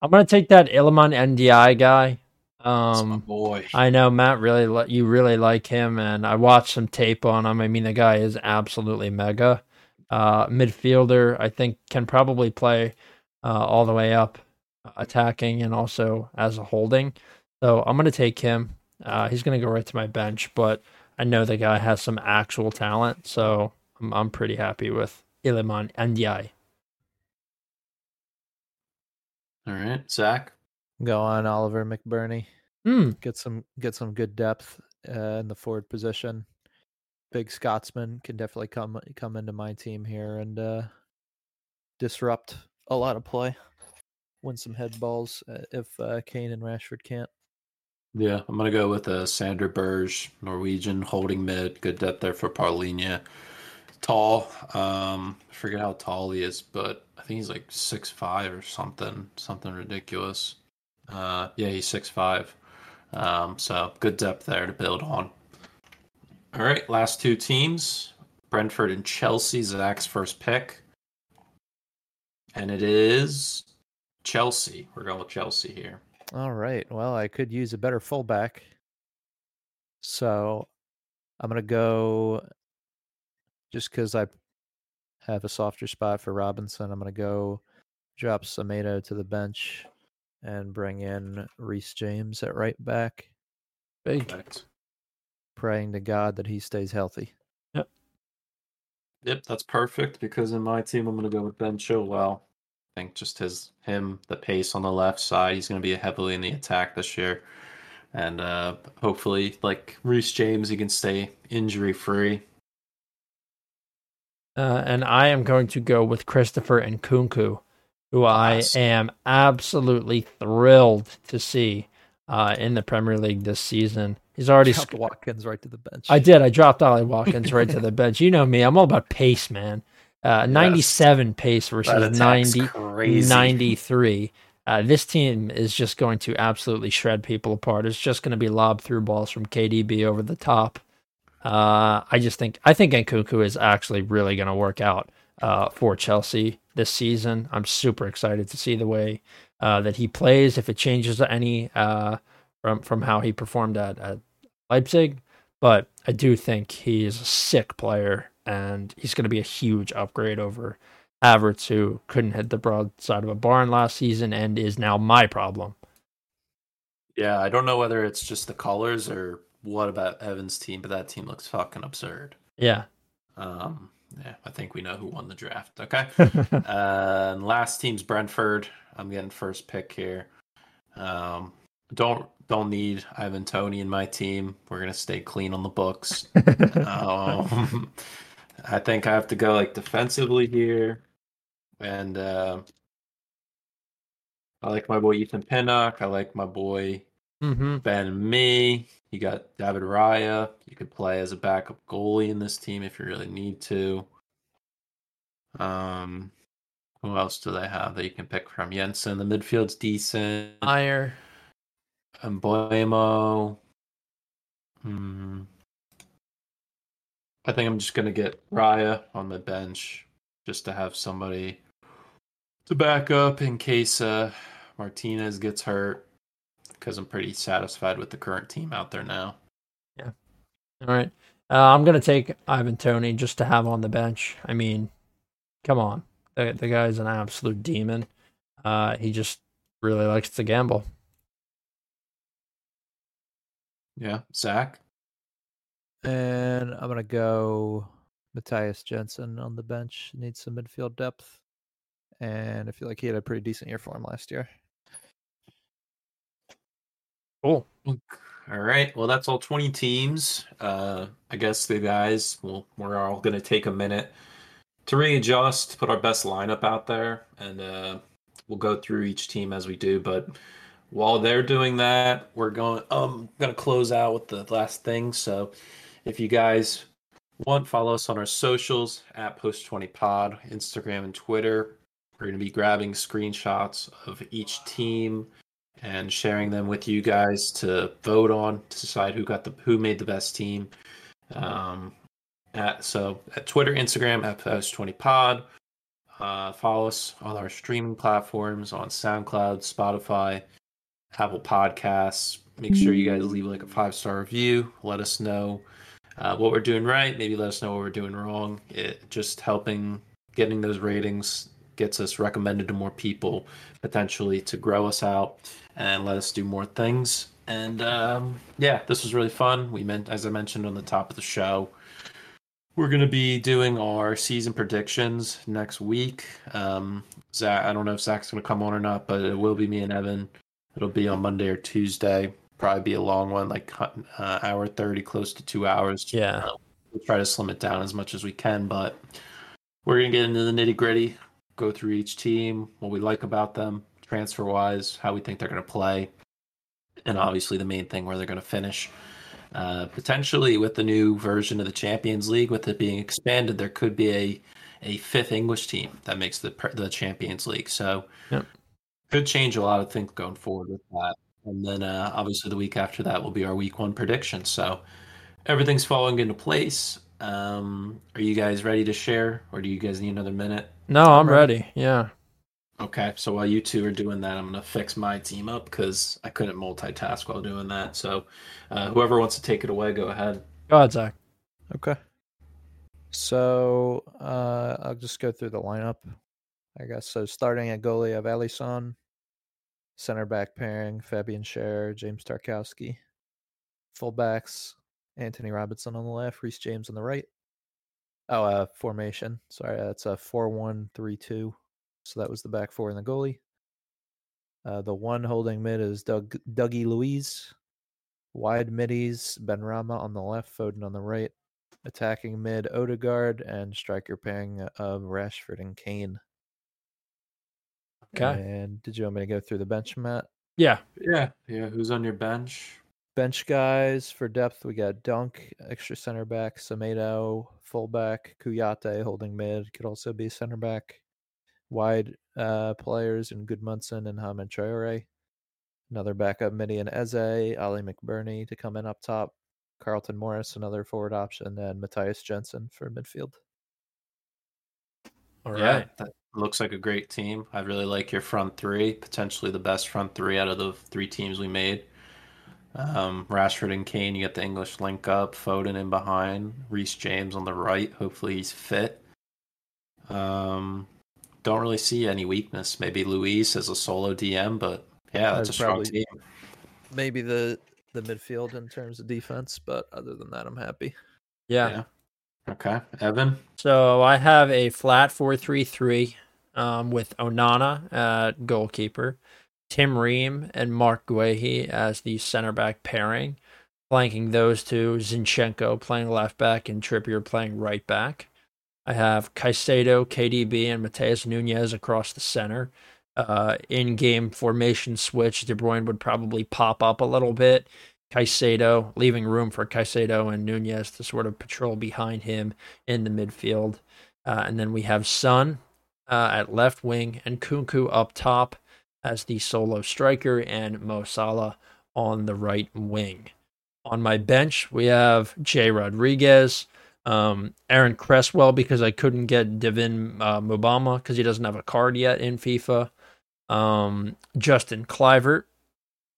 I'm gonna take that Iliman Ndiaye guy. Um, boy. I know Matt really li- you really like him, and I watched some tape on him. I mean, the guy is absolutely mega. Uh, midfielder, I think, can probably play uh, all the way up, uh, attacking and also as a holding. So I'm gonna take him. Uh, he's gonna go right to my bench, but I know the guy has some actual talent, so I'm I'm pretty happy with Iliman Ndiaye. All right, Zach. Go on Oliver McBurnie. Hmm. get some get some good depth uh, in the forward position. Big Scotsman can definitely come come into my team here and uh, disrupt a lot of play, win some head balls uh, if uh, Kane and Rashford can't. Yeah, I'm gonna go with uh, Sander Berge, Norwegian holding mid. Good depth there for Palhinha. Tall. Um, I forget how tall he is, but I think he's like six five or something, something ridiculous. Uh, yeah, he's six five. Um, so good depth there to build on. All right, last two teams: Brentford and Chelsea. Zach's first pick, and it is Chelsea. We're going with Chelsea here. All right. Well, I could use a better fullback, so I'm gonna go. Just because I have a softer spot for Robinson, I'm gonna go drop Semedo to the bench and bring in Reece James at right back. Big. Perfect. praying to God that he stays healthy. Yep. Yep, that's perfect because in my team I'm going to go with Ben Chilwell. I think just his him the pace on the left side. He's going to be heavily in the attack this year, and uh, hopefully, like Reece James, he can stay injury free. Uh, and I am going to go with Christopher Nkunku, who I am absolutely thrilled to see uh, in the Premier League this season. He's already. Dropped sc- Watkins right to the bench. I did. I dropped Ollie (laughs) Watkins right to the bench. You know me. I'm all about pace, man. Uh, 97 pace versus 90, crazy. 93. Uh, this team is just going to absolutely shred people apart. It's just going to be lob through balls from KDB over the top. Uh, I just think I think Nkunku is actually really going to work out uh, for Chelsea this season. I'm super excited to see the way uh, that he plays. If it changes any uh, from from how he performed at, at Leipzig, but I do think he is a sick player, and he's going to be a huge upgrade over Havertz, who couldn't hit the broadside of a barn last season and is now my problem. Yeah, I don't know whether it's just the colors or what about Evan's team, but that team looks fucking absurd. Yeah. Um, yeah, I think we know who won the draft. Okay. (laughs) Uh, and last team's Brentford. I'm getting first pick here. Um, don't don't need Ivan Toney in my team. We're gonna stay clean on the books. (laughs) um, I think I have to go like defensively here, and uh, I like my boy Ethan Pinnock. I like my boy hmm Ben Mee. You got David Raya. You could play as a backup goalie in this team if you really need to. Um, who else do they have that you can pick from? Jensen, the midfield's decent. Ajer. And Mbeumo. Hmm. I think I'm just gonna get Raya on the bench just to have somebody to back up in case uh, Martinez gets hurt. Because I'm pretty satisfied with the current team out there now. Yeah. All right. Uh, I'm gonna take Ivan Toney just to have on the bench. I mean, come on, the the guy's an absolute demon. Uh, he just really likes to gamble. Yeah, Zach. And I'm gonna go Matthias Jensen on the bench. Needs some midfield depth, and I feel like he had a pretty decent year for him last year. Cool. All right. Well, that's all 20 teams. Uh, I guess the guys, well, we're all going to take a minute to readjust, put our best lineup out there, and uh, we'll go through each team as we do. But while they're doing that, we're going. Um, going to close out with the last thing. So, if you guys want, follow us on our socials at Post20Pod, Instagram and Twitter. We're going to be grabbing screenshots of each team and sharing them with you guys to vote on to decide who got the who made the best team. Um, at so at Twitter, Instagram at Post20Pod. Uh, follow us on our streaming platforms on SoundCloud, Spotify, Apple Podcasts. Make sure you guys leave like a five star review. Let us know uh, what we're doing right. Maybe let us know what we're doing wrong. It just helping getting those ratings gets us recommended to more people potentially to grow us out and let us do more things. And um, yeah, this was really fun. We meant, as I mentioned on the top of the show, we're going to be doing our season predictions next week. Um, Zach, I don't know if Zach's going to come on or not, but it will be me and Evan. It'll be on Monday or Tuesday. Probably be a long one, like uh, hour thirty, close to two hours. Yeah, uh, we'll try to slim it down as much as we can, but we're gonna get into the nitty gritty. Go through each team, what we like about them, transfer wise, how we think they're going to play, and obviously the main thing where they're going to finish. Uh, potentially with the new version of the Champions League, with it being expanded, there could be a a fifth English team that makes the the Champions League. So yep. could change a lot of things going forward with that. And then uh, obviously the week after that will be our week one prediction. So everything's falling into place. Um, are you guys ready to share, or do you guys need another minute? No, I'm ready. Yeah. Okay, so while you two are doing that, I'm gonna fix my team up because I couldn't multitask while doing that. So, uh, whoever wants to take it away, go ahead. Go ahead, Zach. Okay. So uh, I'll just go through the lineup. I guess so. Starting at goalie of Alisson, center back pairing Fabian Schär, James Tarkowski, fullbacks Antonee Robinson on the left, Reece James on the right. Oh, uh, formation. Sorry, that's a four-one-three-two. So that was the back four and the goalie. Uh, the one holding mid is Doug Dougie Luiz. Wide middies, Benrahma on the left, Foden on the right. Attacking mid, Odegaard, and striker pairing of Rashford and Kane. Okay. And did you want me to go through the bench, Matt? Yeah. Yeah. Yeah. Who's on your bench? Bench guys for depth, we got Dunk, extra center back, Semedo, fullback, Kouyaté holding mid, could also be center back wide uh, players in Gudmundsson and Hamed Traore. Another backup midi and Eze, Ali McBurnie to come in up top. Carlton Morris, another forward option, and Matthias Jensen for midfield. All yeah, right. That looks like a great team. I really like your front three, potentially the best front three out of the three teams we made. Um, Rashford and Kane, you get the English link up, Foden in behind, Reece James on the right. Hopefully he's fit. Um, don't really see any weakness. Maybe Luiz as a solo DM, but yeah, that's, a strong team. Maybe the the midfield in terms of defense, but other than that, I'm happy. Yeah. yeah. Okay, Evan. So I have a flat four three three, um, with Onana at goalkeeper, Tim Ream and Mark Guehi as the center back pairing, flanking those two. Zinchenko playing left back and Trippier playing right back. I have Caicedo, KDB, and Matheus Nunes across the center. Uh, in game formation switch, De Bruyne would probably pop up a little bit. Caicedo, leaving room for Caicedo and Nunes to sort of patrol behind him in the midfield. Uh, and then we have Son uh, at left wing and Nkunku up top as the solo striker and Mo Salah on the right wing. On my bench, we have Jay Rodriguez, um, Aaron Cresswell because I couldn't get Divin uh, Mubama because he doesn't have a card yet in FIFA. Um, Justin Kluivert,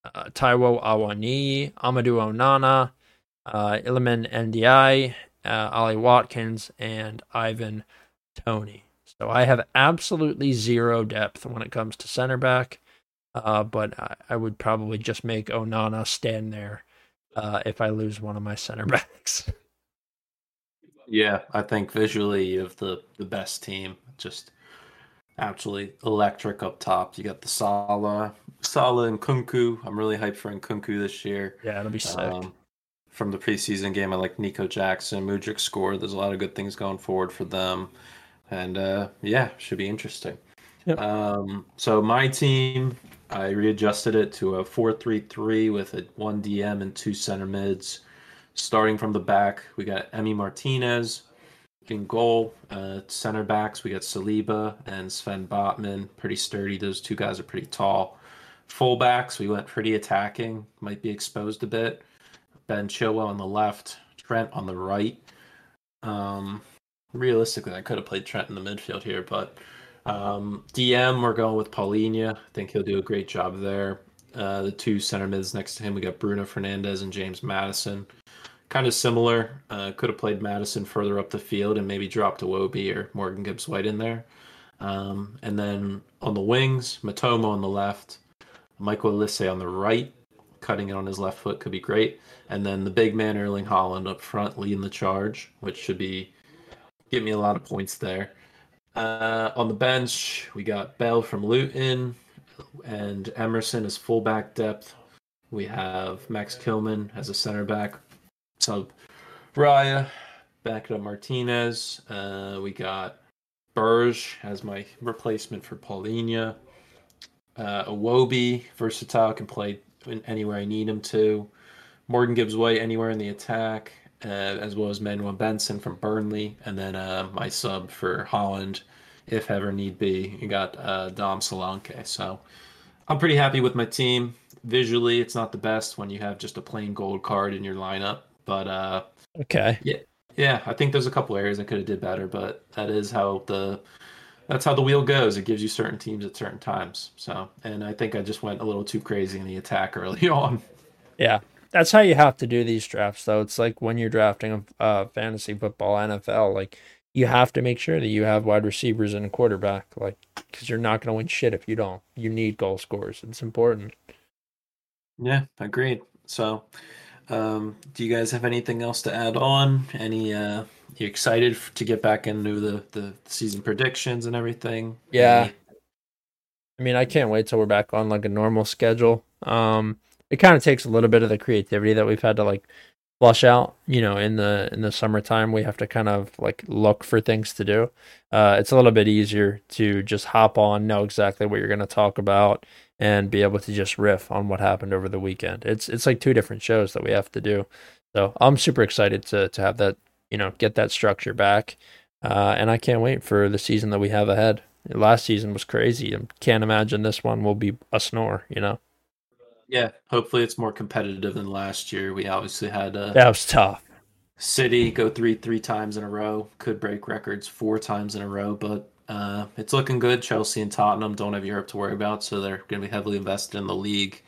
uh, Taiwo Awoniyi, Amadou Onana, uh, Iliman Ndiaye, uh, Ollie Watkins, and Ivan Toney. So I have absolutely zero depth when it comes to center back, uh, but I, I, would probably just make Onana stand there uh, if I lose one of my center (laughs) backs. Yeah, I think visually you have the, the best team. Just absolutely electric up top. You got the Salah, Salah and Nkunku. I'm really hyped for Nkunku this year. Yeah, it'll be sick. Um, from the preseason game, I like Nico Jackson. Mudryk scored. There's a lot of good things going forward for them, and uh, yeah, should be interesting. Yep. Um, so my team, I readjusted it to a four-three-three with a one DM and two center mids. Starting from the back, we got Emi Martinez in goal. Uh, center backs, we got Saliba and Sven Botman. Pretty sturdy. Those two guys are pretty tall. Fullbacks, we went pretty attacking. Might be exposed a bit. Ben Chilwell on the left, Trent on the right. Um, realistically, I could have played Trent in the midfield here, but um, DM, we're going with Palhinha. I think he'll do a great job there. Uh, the two center mids next to him, we got Bruno Fernandes and James Maddison kind of similar. Uh, could have played Maddison further up the field and maybe dropped a Iwobi or Morgan Gibbs White in there. Um, and then on the wings, Mitoma on the left, Michael Olise on the right, cutting it on his left foot could be great. And then the big man Erling Haaland up front leading the charge, which should be give me a lot of points there. Uh, on the bench, we got Bell from Luton and Emerson as fullback depth. We have Max Kilman as a center back, sub Raya, back up Martinez. Uh, we got Berge as my replacement for Palhinha. Uh, Iwobi, versatile, can play anywhere I need him to. Morgan Gibbs White anywhere in the attack, uh, as well as Manuel Benson from Burnley, and then uh, my sub for Haaland, if ever need be. You got uh, Dom Solanke. So I'm pretty happy with my team. Visually, it's not the best when you have just a plain gold card in your lineup, but uh, okay, yeah, yeah. I think there's a couple areas I could have did better, but that is how the that's how the wheel goes. It gives you certain teams at certain times. So, and I think I just went a little too crazy in the attack (laughs) early on. Yeah, that's how you have to do these drafts, though. It's like when you're drafting a uh, fantasy football NFL, like you have to make sure that you have wide receivers and a quarterback, like because you're not going to win shit if you don't. You need goal scorers. It's important. Yeah, agreed. So, um, do you guys have anything else to add on? Any uh you excited to get back into the the season predictions and everything? Yeah. Any... I mean, I can't wait till we're back on like a normal schedule. Um it kind of takes a little bit of the creativity that we've had to like flush out, you know, in the in the summertime we have to kind of like look for things to do. Uh it's a little bit easier to just hop on, know exactly what you're going to talk about and be able to just riff on what happened over the weekend. It's it's like two different shows that we have to do. So I'm super excited to to have that, you know, get that structure back. Uh, and I can't wait for the season that we have ahead. Last season was crazy. I can't imagine this one will be a snore, you know. Yeah, hopefully it's more competitive than last year. We obviously had uh, that was tough. City go three three times in a row, could break records four times in a row, but uh, it's looking good. Chelsea and Tottenham don't have Europe to worry about, so they're going to be heavily invested in the league.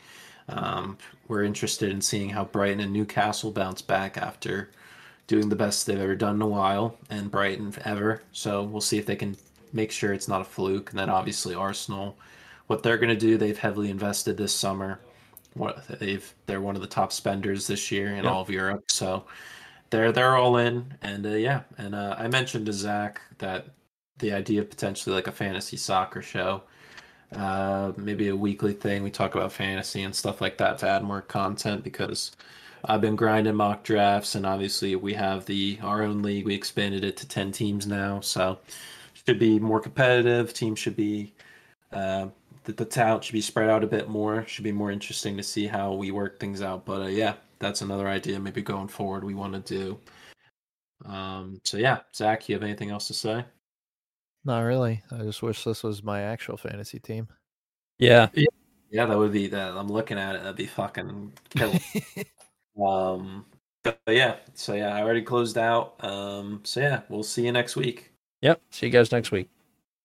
Um, we're interested in seeing how Brighton and Newcastle bounce back after doing the best they've ever done in a while, and Brighton ever. So we'll see if they can make sure it's not a fluke. And then obviously Arsenal, what they're going to do, they've heavily invested this summer. What they've they're one of the top spenders this year in yep. all of Europe. So they're they're all in, and uh, yeah. And uh, I mentioned to Zach that the idea of potentially like a fantasy soccer show. Uh, maybe a weekly thing. We talk about fantasy and stuff like that to add more content because I've been grinding mock drafts and obviously we have the our own league. We expanded it to ten teams now, so should be more competitive. Teams should be uh, the, the talent should be spread out a bit more. Should be more interesting to see how we work things out. But uh, yeah, that's another idea. Maybe going forward, we want to do. Um, so yeah, Zach, you have anything else to say? Not really. I just wish this was my actual fantasy team. Yeah. Yeah, that would be that. I'm looking at it. That'd be fucking killer. (laughs) um, but yeah. So yeah, I already closed out. Um, so yeah, we'll see you next week. Yep. See you guys next week.